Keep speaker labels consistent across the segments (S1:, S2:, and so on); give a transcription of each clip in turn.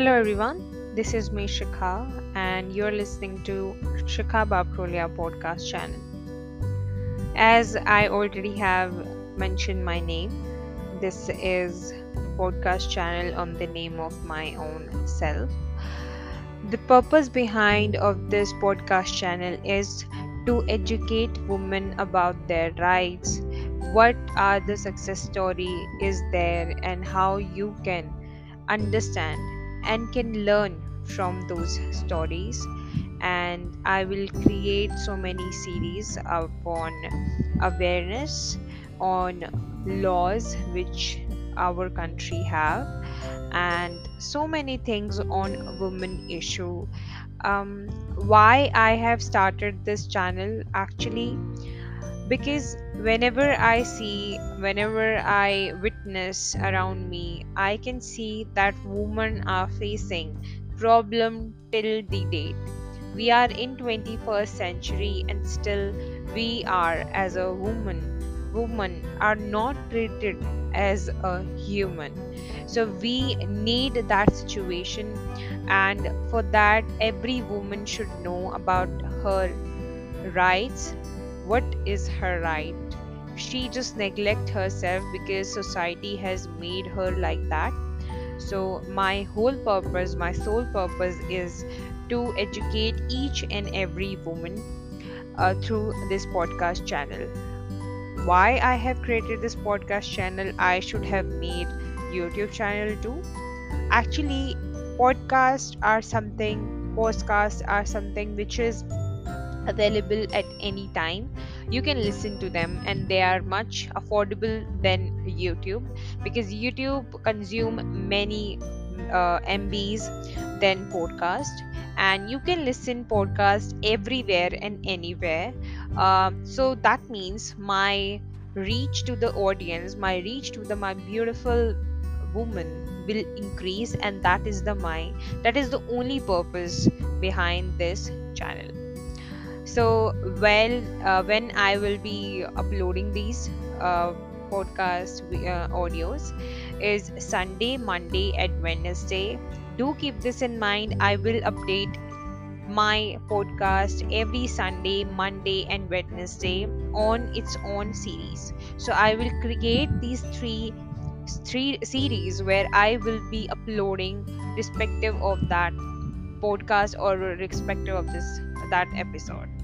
S1: Hello everyone, this is me Shikha and you're listening to Shikha Baprolia podcast channel. As I already have mentioned my name, this is podcast channel on the name of my own self. The purpose behind of this podcast channel is to educate women about their rights, what are the success story is there and how you can understand and can learn from those stories. And i will create so many series upon awareness on laws which our country have and so many things on women issue. Um, why i have started this channel actually because whenever i see whenever i witness around me i can see that women are facing problem till the date. We are in 21st century and still we are as a woman. Women are not treated as a human. So we need that situation and for that every woman should know about her rights what is her right? She just neglect herself because society has made her like that. So my whole purpose my sole purpose is to educate each and every woman uh, through this podcast channel. Why i have created this podcast channel i should have made youtube channel too. Actually podcasts are something podcasts are something which is available at any time. You can listen to them and they are much affordable than youtube because youtube consume many uh, mbs than podcast and you can listen podcast everywhere and anywhere. Uh, so that means my reach to the audience my reach to the my beautiful woman will increase and that is the my that is the only purpose behind this channel so well uh, when i will be uploading these uh, podcast uh, audios is sunday monday and wednesday. Do keep this in mind. I will update my podcast every sunday monday and wednesday on its own series. So i will create these three three series where i will be uploading respective of that podcast or respective of this that episode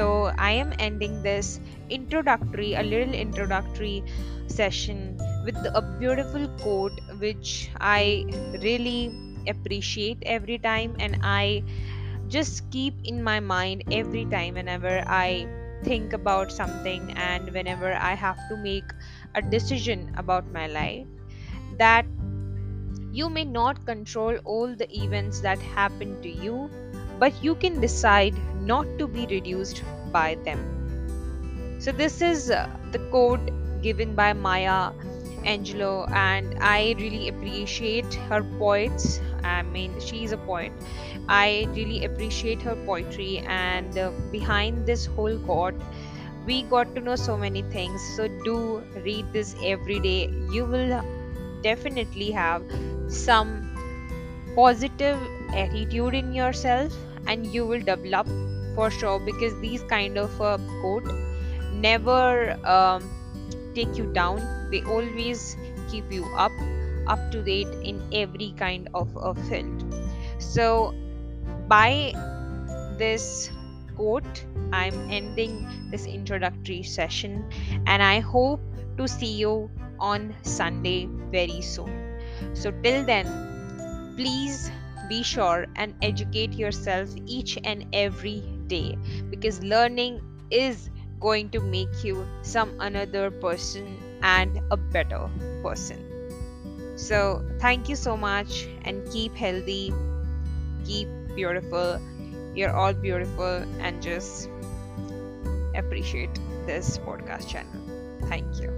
S1: so I am ending this introductory, a little introductory session with a beautiful quote which I really appreciate every time and I just keep in my mind every time whenever I think about something and whenever I have to make a decision about my life that you may not control all the events that happen to you but you can decide not to be reduced by them. So, this is uh, the quote given by Maya Angelou, and I really appreciate her poets. I mean, she is a poet. I really appreciate her poetry, and uh, behind this whole quote, we got to know so many things. So, do read this every day. You will definitely have some positive attitude in yourself and you will develop for sure because these kind of uh, quote never um, take you down. They always keep you up up to date in every kind of a field. So by this quote i'm ending this introductory session and i hope to see you on sunday very soon. So till then please be sure and educate yourself each and every day because learning is going to make you some another person and a better person. So thank you so much and keep healthy keep beautiful you're all beautiful and just appreciate this podcast channel. Thank you